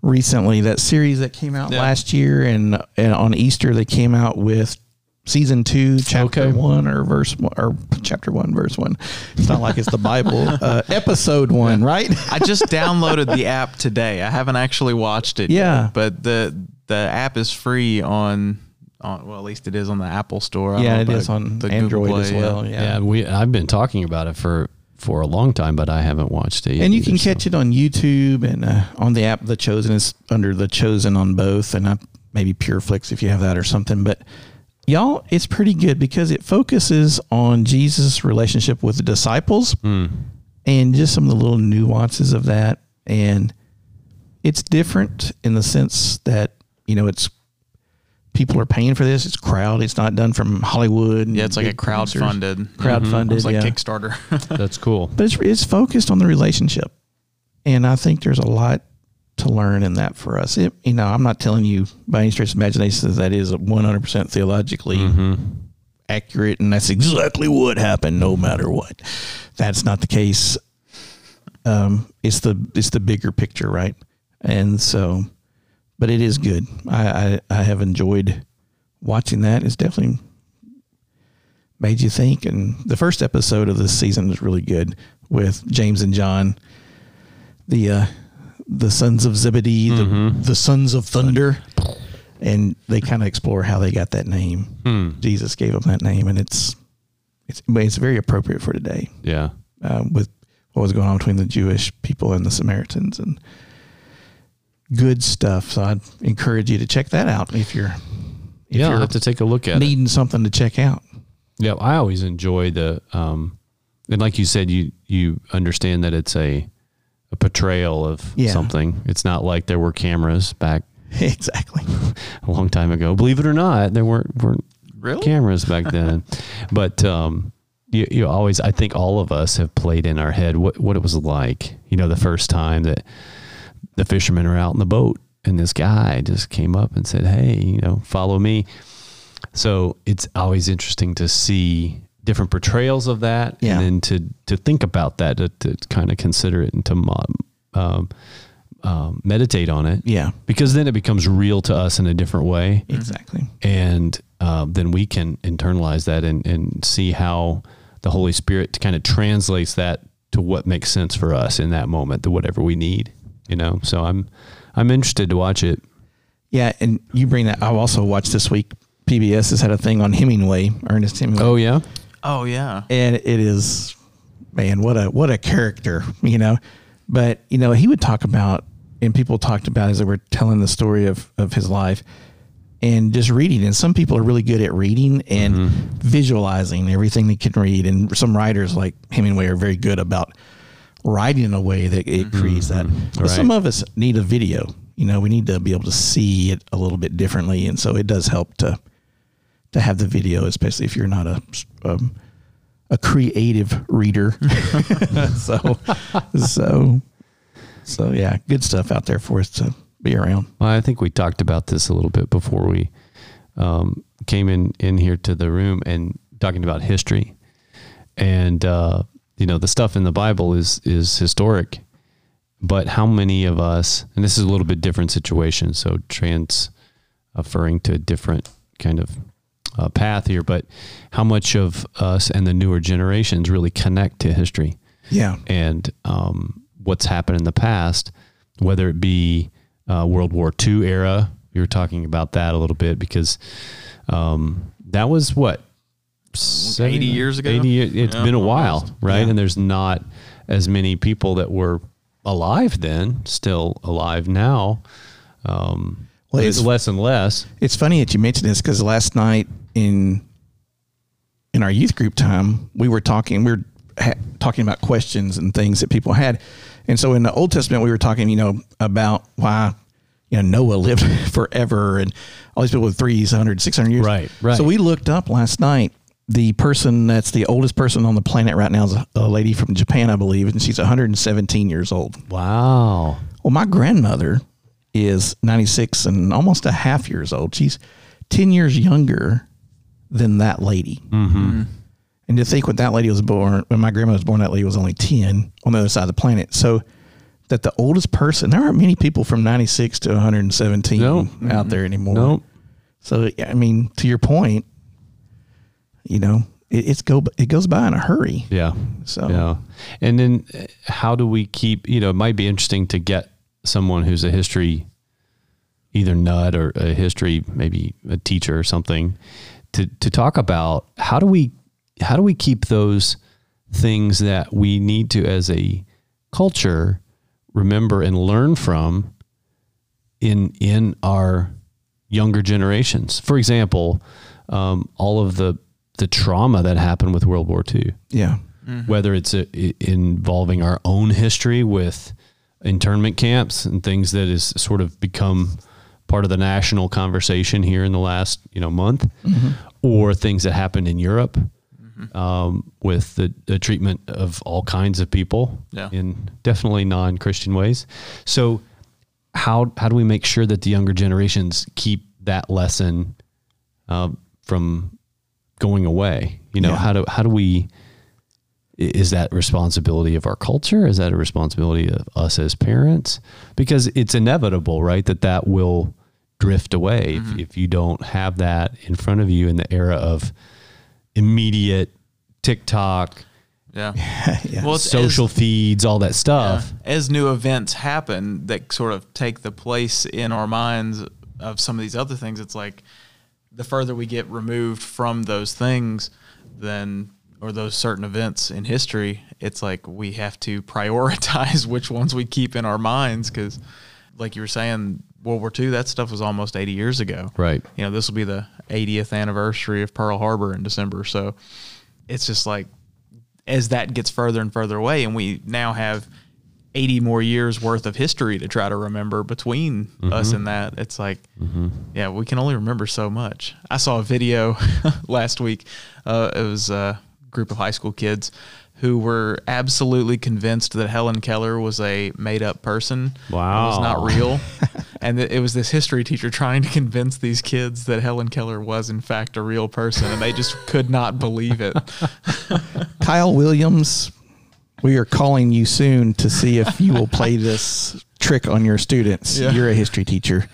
recently. That series that came out Yeah. last year, and, and on Easter they came out with season two, chapter Okay. one, or verse one, or chapter one, verse one. It's not like it's the Bible. Uh, episode one, right? I just downloaded the app today. I haven't actually watched it. Yeah. yet, but the the app is free on on well, at least it is on the Apple Store. I yeah, know it on the Google Android Play, as well. Yeah. Yeah. we I've been talking about it for for a long time, but I haven't watched it yet. and you either, can so. catch it on YouTube and uh, on the app. The Chosen is under the Chosen on both, and not maybe PureFlix if you have that or something. But y'all, it's pretty good because it focuses on Jesus' relationship with the disciples Mm. and just some of the little nuances of that. And it's different in the sense that you know it's people are paying for this. It's crowd. It's not done from Hollywood. Yeah, it's like a big producers. crowd-funded. Crowd-funded, It's like yeah. Kickstarter. That's cool. But it's it's focused on the relationship, and I think there's a lot to learn in that for us. It, you know, I'm not telling you by any stretch of imagination that that is 100 percent theologically accurate, and that's exactly what happened, no matter what. That's not the case. Um, it's the it's the bigger picture, right? And so, but it is good. I I, I have enjoyed watching that. It's definitely made you think. And the first episode of this season is really good with James and John, the uh, the sons of Zebedee, the, the sons of thunder, and they kind of explore how they got that name. Jesus gave them that name, and it's it's it's very appropriate for today Yeah. um, with what was going on between the Jewish people and the Samaritans, and good stuff. So I'd encourage you to check that out if you're if yeah, you're have to take a look at it. needing something to check out. Yeah, I always enjoy the um and like you said you you understand that it's a a portrayal of Yeah. something. It's not like there were cameras back exactly. a long time ago. Believe it or not, there weren't weren't Really? cameras back then. but um you, you always I think all of us have played in our head what what it was like, you know, the first time that the fishermen are out in the boat and this guy just came up and said, "Hey, you know, follow me." So it's always interesting to see different portrayals of that, Yeah. and then to to think about that, to, to kind of consider it and to um, um, meditate on it, Yeah, because then it becomes real to us in a different way, exactly. and um, then we can internalize that and and see how the Holy Spirit kind of translates that to what makes sense for us in that moment, to whatever we need, you know. So I'm I'm interested to watch it. Yeah, and you bring that. I've also watched this week. PBS has had a thing on Hemingway, Ernest Hemingway. Oh yeah, oh yeah. and it is man what a what a character you know but you know he would talk about and people talked about as they were telling the story of of his life and just reading and some people are really good at reading and mm-hmm. visualizing everything they can read and some writers like hemingway are very good about writing in a way that it creates that but Right. some of us need a video you know we need to be able to see it a little bit differently and so it does help to to have the video especially if you're not a um, a creative reader. so, so, so yeah, good stuff out there for us to be around. Well, I think we talked about this a little bit before we um, came in in here to the room and talking about history, and uh, you know the stuff in the Bible is is historic, but how many of us? And this is a little bit different situation, so trans referring to a different kind of uh, path here, but how much of us and the newer generations really connect to history? Yeah, and um, what's happened in the past, whether it be uh, World War II era. We were talking about that a little bit because um, that was what 80 years ago? 80 years. It's Yeah, been a while, almost. right? Yeah. And there's not as many people that were alive then, still alive now. Um, Well, it's it's- less and less. it's funny that you mentioned this because last night in in our youth group time, we were talking. We were ha- talking about questions and things that people had, and so in the Old Testament, we were talking, you know, about why. You know, Noah lived forever and all these people with 300, 600 years. Right, right. So we looked up last night. The person that's the oldest person on the planet right now is a, a lady from Japan, I believe, and she's 117 years old. Wow. Well, my grandmother is 96 and almost a half years old. She's 10 years younger than that lady. Mm-hmm. And to think when that lady was born, when my grandma was born, that lady was only 10 on the other side of the planet. So that the oldest person, there aren't many people from 96 to 117 No. out there anymore. Nope. So, I mean, to your point, you know, it, it's go, it goes by in a hurry. Yeah. So, Yeah. And then uh, how do we keep, you know, it might be interesting to get someone who's a history, either nut or a history, maybe a teacher or something to, to talk about how do we, how do we keep those things that we need to as a culture remember and learn from in, in our younger generations. For example, um, all of the, the trauma that happened with World War II yeah. whether it's a, i- involving our own history with internment camps and things that has sort of become part of the national conversation here in the last you know month, or things that happened in Europe um, with the, the treatment of all kinds of people Yeah. in definitely non-Christian ways. So how how do we make sure that the younger generations keep that lesson uh, from going away? You know, Yeah. how do how do we is that responsibility of our culture? Is that a responsibility of us as parents? Because it's inevitable, right? That that will drift away if, mm-hmm. if you don't have that in front of you in the era of immediate TikTok, Yeah. Yeah. Well, social as, feeds, all that stuff. as new events happen that sort of take the place in our minds of some of these other things, it's like the further we get removed from those things, then or those certain events in history, it's like we have to prioritize which ones we keep in our minds because, like you were saying, World War II, that stuff was almost 80 years ago. Right. You know, this will be the 80th anniversary of Pearl Harbor in December. So it's just like as that gets further and further away, and we now have 80 more years worth of history to try to remember between us and that, it's like, yeah, we can only remember so much. I saw a video last week. Uh, it was a group of high school kids who were absolutely convinced that Helen Keller was a made up person. and Was not real. and it was this history teacher trying to convince these kids that Helen Keller was, in fact, a real person. And they just could not believe it. Kyle Williams, we are calling you soon to see if you will play this trick on your students. Yeah. You're a history teacher.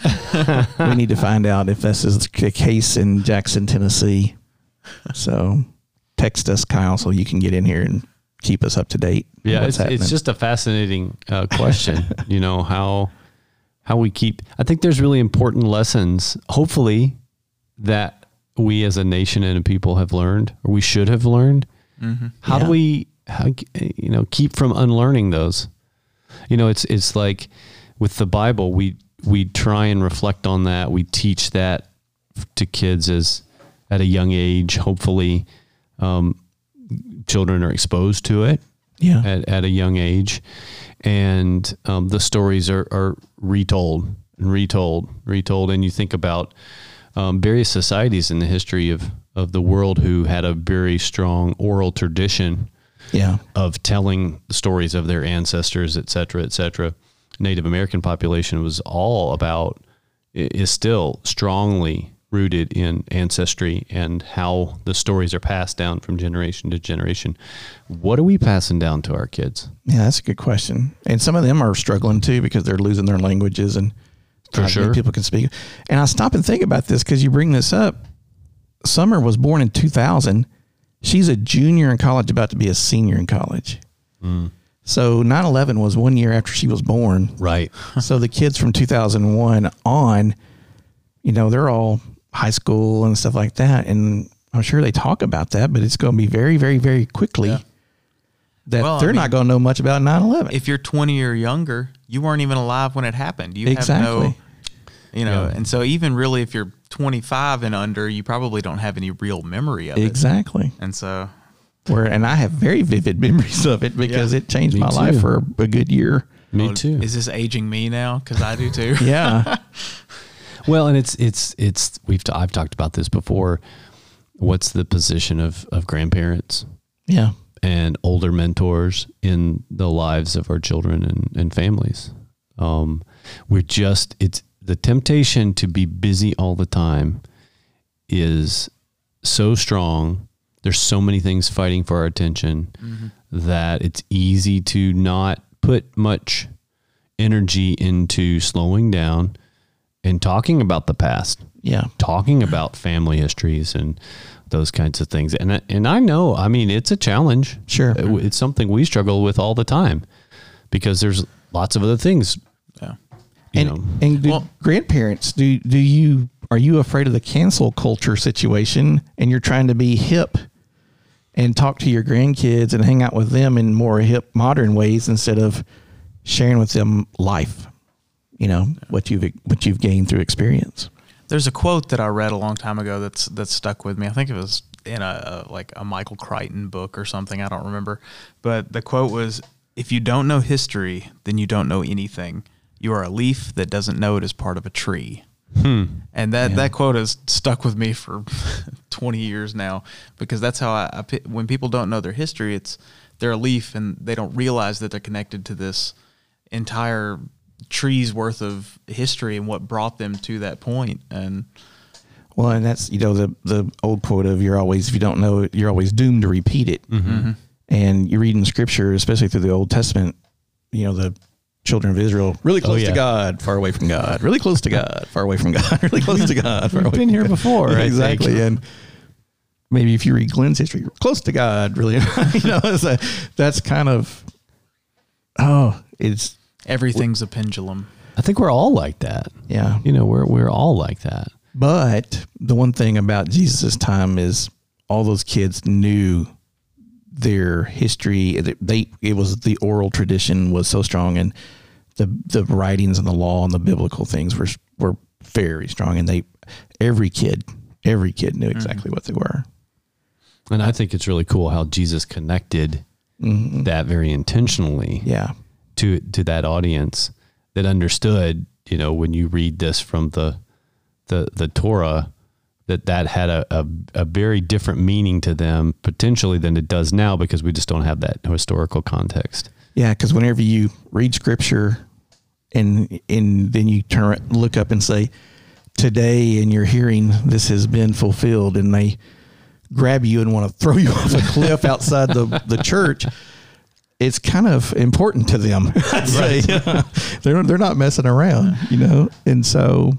we need to find out if this is the case in Jackson, Tennessee. So text us, Kyle, so you can get in here and keep us up to date. Yeah, what's it's, happening. it's just a fascinating uh, question. you know how how we keep. I think there's really important lessons. Hopefully, that we as a nation and a people have learned, or we should have learned. How do we, how, you know, keep from unlearning those? You know, it's it's like with the Bible, we we try and reflect on that. We teach that to kids as at a young age. Hopefully, um, children are exposed to it yeah. at, at a young age, and um, the stories are, are retold and retold, retold. And you think about um, various societies in the history of, of the world who had a very strong oral tradition yeah. of telling stories of their ancestors, et cetera, et cetera. Native American population was all about, is still strongly rooted in ancestry and how the stories are passed down from generation to generation. What are we passing down to our kids? Yeah, that's a good question. And some of them are struggling too because they're losing their languages and For sure. people can speak. And I stop and think about this because you bring this up. Summer was born in 2000. She's a junior in college, about to be a senior in college. Mm. So 9 11 was one year after she was born. Right. so the kids from 2001 on, you know, they're all high school and stuff like that. And I'm sure they talk about that, but it's going to be very, very, very quickly Yeah. that Well, they're mean, not going to know much about 9 11. if you're 20 or younger, you weren't even alive when it happened. You have Exactly. no, you know, Yeah. and so even really, if you're 25 and under, you probably don't have any real memory of it. Exactly. And so, Where and I have very vivid memories of it because Yeah. it changed Me my too. life for a, a good year. Me well, too. Is this aging me now? Because I do too. Yeah. Well, and it's it's it's we've t- I've talked about this before. What's the position of of grandparents yeah. and older mentors in the lives of our children and, and families? Um, we're just it's the temptation to be busy all the time is so strong. There's so many things fighting for our attention mm-hmm. that it's easy to not put much energy into slowing down and talking about the past, Yeah. talking about family histories and those kinds of things. And I- and I know, I mean, it's a challenge. Sure. It- It's something we struggle with all the time because there's lots of other things. Yeah. You and know, and do Well- grandparents do do you are you afraid of the cancel culture situation and you're trying to be hip and talk to your grandkids and hang out with them in more hip modern ways instead of sharing with them life you know what you've what you've gained through experience There's a quote that I read a long time ago that's that's stuck with me. I think it was in a, a like a Michael Crichton book or something. I don't remember, but the quote was, "If you don't know history, then you don't know anything. You are a leaf that doesn't know it is part of a tree." And that, that quote has stuck with me for 20 years now because that's how I, I when people don't know their history, it's they're a leaf and they don't realize that they're connected to this entire tree's worth of history and what brought them to that point. And Well, and that's you know the the old quote of "You're always if you don't know it, you're always doomed to repeat it." Mm-hmm. And you read in Scripture, especially through the Old Testament, you know the children of Israel really oh, close yeah. to God, far away from God, really close to God, far away from God, really close to God. Far We've away been from here God. before, Yeah, exactly. And maybe if you read Glenn's history, close to God, really. you know, it's a, that's kind of oh, it's everything's a pendulum. I think we're all like that. yeah. You know, we're we're all like that. But the one thing about Jesus' time is all those kids knew their history. They it was the oral tradition was so strong, and the the writings and the law and the biblical things were were very strong, and they every kid every kid knew mm-hmm. exactly what they were. And I think it's really cool how Jesus connected mm-hmm. that very intentionally Yeah, to to that audience that understood, you know, when you read this from the the the Torah, that that had a, a, a very different meaning to them potentially than it does now because we just don't have that historical context. yeah. Because whenever you read scripture, and and then you turn look up and say, "Today in your hearing, this has been fulfilled," and they grab you and want to throw you off a cliff outside the, the church, it's kind of important to them. I'd say they're they're not messing around, you know, and so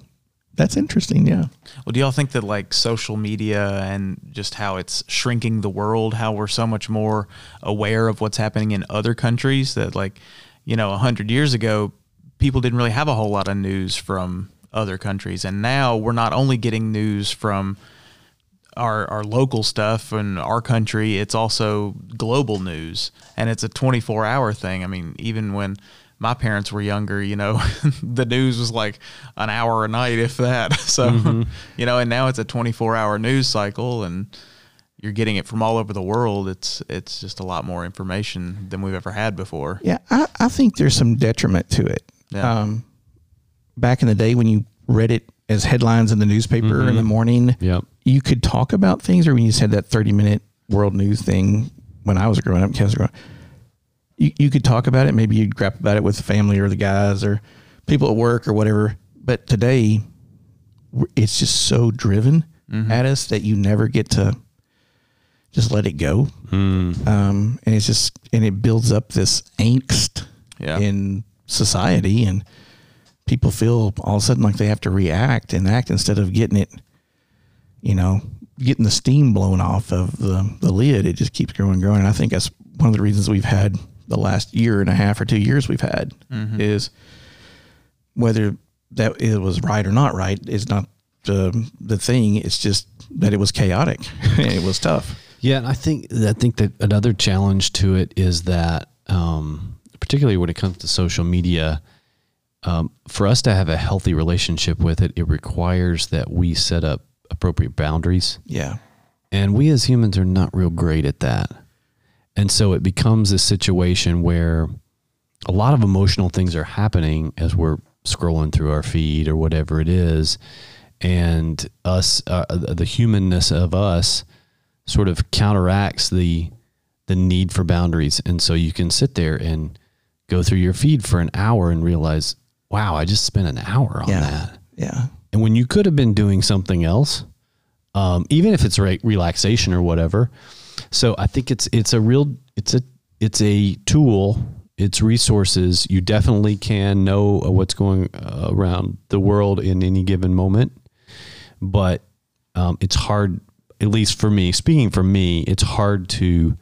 that's interesting. Yeah, Well, do y'all think that like social media and just how it's shrinking the world, how we're so much more aware of what's happening in other countries that like, you know, a hundred years ago, people didn't really have a whole lot of news from other countries. And now we're not only getting news from our, our local stuff and our country, it's also global news and it's a 24 hour thing. I mean, even when my parents were younger, you know, the news was like an hour a night, if that. So, you know, and now it's a 24 hour news cycle and you're getting it from all over the world. It's, it's just a lot more information than we've ever had before. yeah. I, I think there's some detriment to it. Yeah. Um, back in the day when you read it as headlines in the newspaper in the morning, Yep. you could talk about things, or when you said that 30 minute world news thing when I was growing up, kids were growing you, you could talk about it. Maybe you'd grab about it with the family or the guys or people at work or whatever. But today, it's just so driven at us that you never get to just let it go. Um, and it's just, and it builds up this angst Yeah. in society. And people feel all of a sudden like they have to react and act instead of getting it, you know, getting the steam blown off of the, the lid. It just keeps growing and growing. And I think that's one of the reasons we've had the last year and a half or two years we've had is whether that it was right or not right is not the the thing. It's just that it was chaotic and it was tough. Yeah, and I think I think that another challenge to it is that, um, particularly when it comes to social media, um, for us to have a healthy relationship with it, it requires that we set up appropriate boundaries, Yeah. and we as humans are not real great at that. And so it becomes a situation where a lot of emotional things are happening as we're scrolling through our feed or whatever it is, and us, uh, the humanness of us, sort of counteracts the the need for boundaries. And so you can sit there and go through your feed for an hour and realize, wow, I just spent an hour on Yeah. that. Yeah. And when you could have been doing something else, um, even if it's re- relaxation or whatever. So I think it's it's a real it's a it's a tool. It's resources. You definitely can know what's going uh, around the world in any given moment, but um, it's hard. At least for me, speaking for me, it's hard to.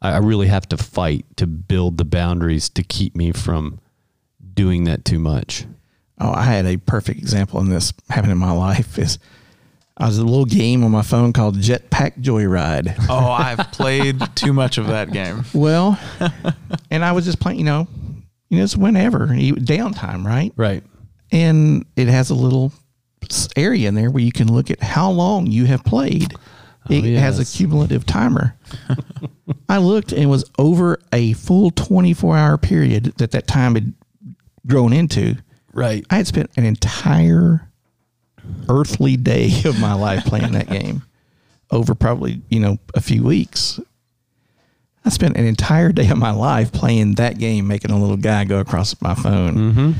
I I really have to fight to build the boundaries to keep me from doing that too much. Oh, I had a perfect example in this happening in my life. Is I was a little game on my phone called Jetpack Joyride. Oh, I've played too much of that game. Well, and I was just playing, you know, you know, it's whenever downtime, right? Right. And it has a little area in there where you can look at how long you have played. Oh, it has a cumulative timer. I looked and it was over a full 24 hour period that that time had grown into. Right. I had spent an entire earthly day of my life playing that game over probably, you know, a few weeks. I spent an entire day of my life playing that game, making a little guy go across my phone. Mm-hmm.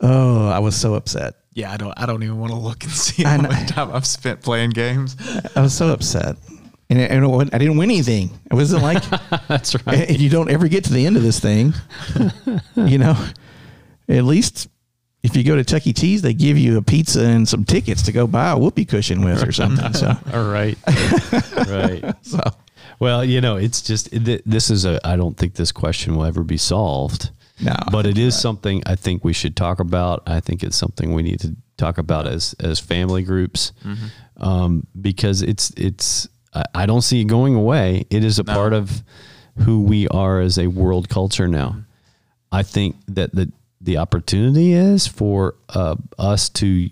Oh, I was so upset. Yeah, I don't. I don't even want to look and see how much time I've spent playing games. I was so upset. And, and it I didn't win anything. It wasn't like That's right. and you don't ever get to the end of this thing. you know, at least if you go to Chuck E. Cheese, they give you a pizza and some tickets to go buy a whoopee cushion with or something. So, All right. right. so Well, you know, it's just this is a. I don't think this question will ever be solved. No, but it is something I think we should talk about. I think it's something we need to talk about as as family groups, um, because it's it's. I, I don't see it going away. It is a part of who we are as a world culture now. I think that the the opportunity is for uh, us to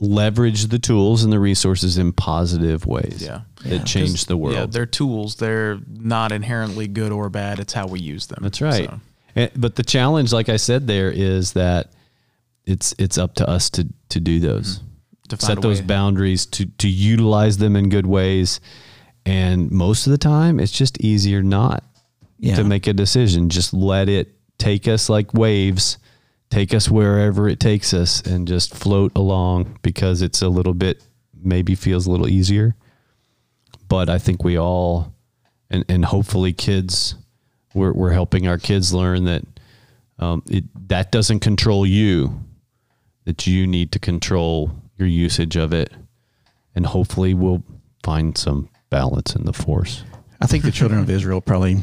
leverage the tools and the resources in positive ways Yeah. that change the world. Yeah, they're tools. They're not inherently good or bad. It's how we use them. That's right. So, And- but the challenge, like I said, there is that it's it's up to us to to do those, To find set those way. boundaries, to to utilize them in good ways. And most of the time, it's just easier not yeah, to make a decision. Just let it take us like waves, take us wherever it takes us, and just float along because it's a little bit maybe feels a little easier. But I think we all, and and hopefully kids, we're we're helping our kids learn that um, it that doesn't control you, that you need to control your usage of it, and hopefully we'll find some balance in the force. I think the children of Israel probably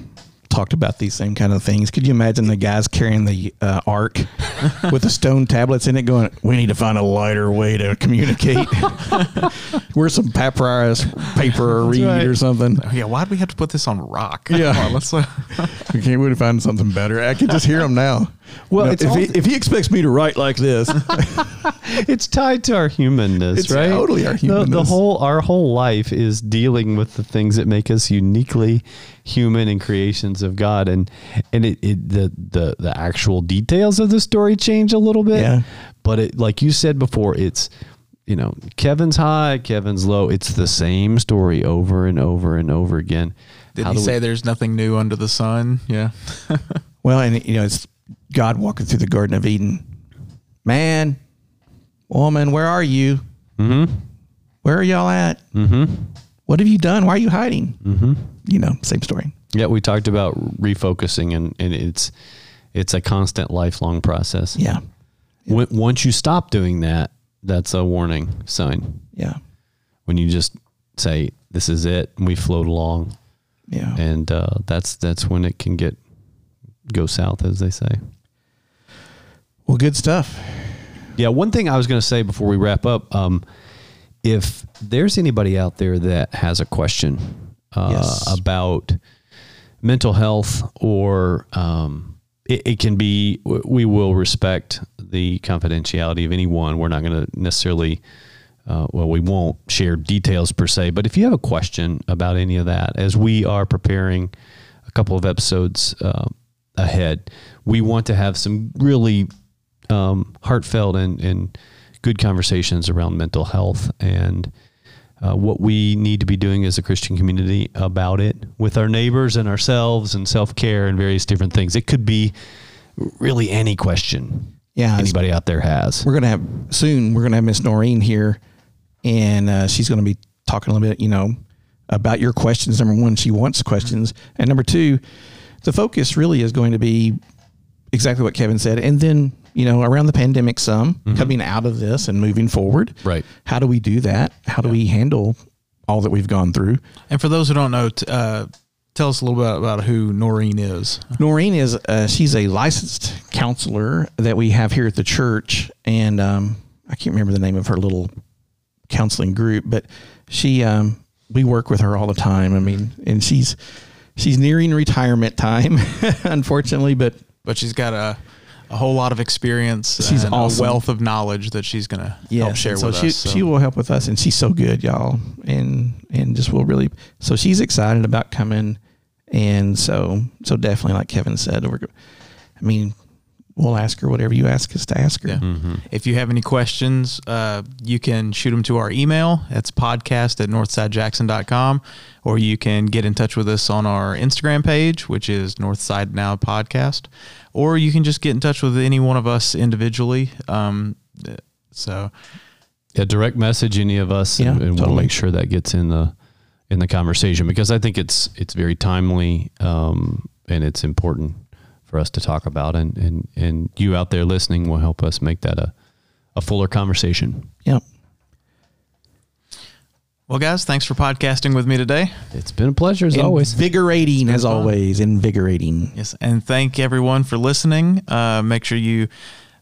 talked about these same kind of things. Could you imagine the guys carrying the uh, ark with the stone tablets in it, going, "We need to find a lighter way to communicate." Where's some papyrus paper or reed right. or something? Oh, yeah, why'd we have to put this on rock? Yeah. On, let's. Uh, We can't wait to find something better. I can just hear them now. Well, You know, it's if all- he, if he expects me to write like this, it's tied to our humanness, It's right? totally our The- The, whole our whole life is dealing with the things that make us uniquely human and creations of God, and and it, it the the the actual details of the story change a little bit. Yeah. But it, like you said before, it's you know Kevin's high, Kevin's low. It's the same story over and over and over again. did How he do we- say there's nothing new under the sun? Yeah. well, and you know, it's God walking through the Garden of Eden. Man, woman, where are you? Mm-hmm. Where are y'all at? Mm-hmm. What have you done? Why are you hiding? Mm-hmm. You know, same story. Yeah, we talked about refocusing, and, and it's it's a constant, lifelong process. Yeah, When, once you stop doing that, that's a warning sign. yeah, When you just say, "This is it," and we float along, yeah. and uh, that's that's when it can get go south, as they say. Well, good stuff. Yeah, one thing I was going to say before we wrap up, um, if there's anybody out there that has a question uh, Yes. about mental health, or um, it, it can be, we will respect the confidentiality of anyone. We're not going to necessarily, uh, well, we won't share details per se, but if you have a question about any of that, as we are preparing a couple of episodes uh, ahead, we want to have some really um, heartfelt and, and good conversations around mental health and uh, what we need to be doing as a Christian community about it with our neighbors and ourselves and self care and various different things. It could be really any question Yeah, anybody out there has. We're gonna have soon. We're gonna have Miss Noreen here, and uh, she's gonna be talking a little bit, you know, about your questions. Number one, she wants questions, and number two, the focus really is going to be exactly what Kevin said, and then you know around the pandemic, some coming out of this and moving forward. Right. How do we do that? How do we handle all that we've gone through? And for those who don't know, t- uh, tell us a little bit about who Noreen is. Noreen is uh, she's a licensed counselor that we have here at the church, and um, I can't remember the name of her little counseling group, but she um, we work with her all the time. I mean, and she's she's nearing retirement time, unfortunately, but But she's got a, a whole lot of experience. She's and awesome. a wealth of knowledge that she's going to yeah, help share so with she, us. So. she will help with us, and she's so good, y'all, and and just will really. So she's excited about coming, and so so definitely, like Kevin said, we're. I mean, we'll ask her whatever you ask us to ask her. Yeah. If you have any questions, uh, you can shoot them to our email. That's podcast at northsidejackson.com. Or you can get in touch with us on our Instagram page, which is Northside Now Podcast. Or you can just get in touch with any one of us individually. Um, so, Yeah, direct message any of us, Yeah, and, and we'll make sure that gets in the in the conversation because I think it's it's very timely um, and it's important for us to talk about, and and and you out there listening will help us make that a a fuller conversation. Yep. well, guys, thanks for podcasting with me today. It's been a pleasure as always. Invigorating as fun. always. Invigorating. Yes, and thank everyone for listening. Uh, make sure you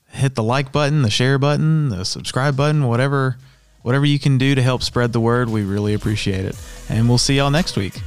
hit the like button, the share button, the subscribe button, whatever whatever you can do to help spread the word. We really appreciate it. And we'll see y'all next week.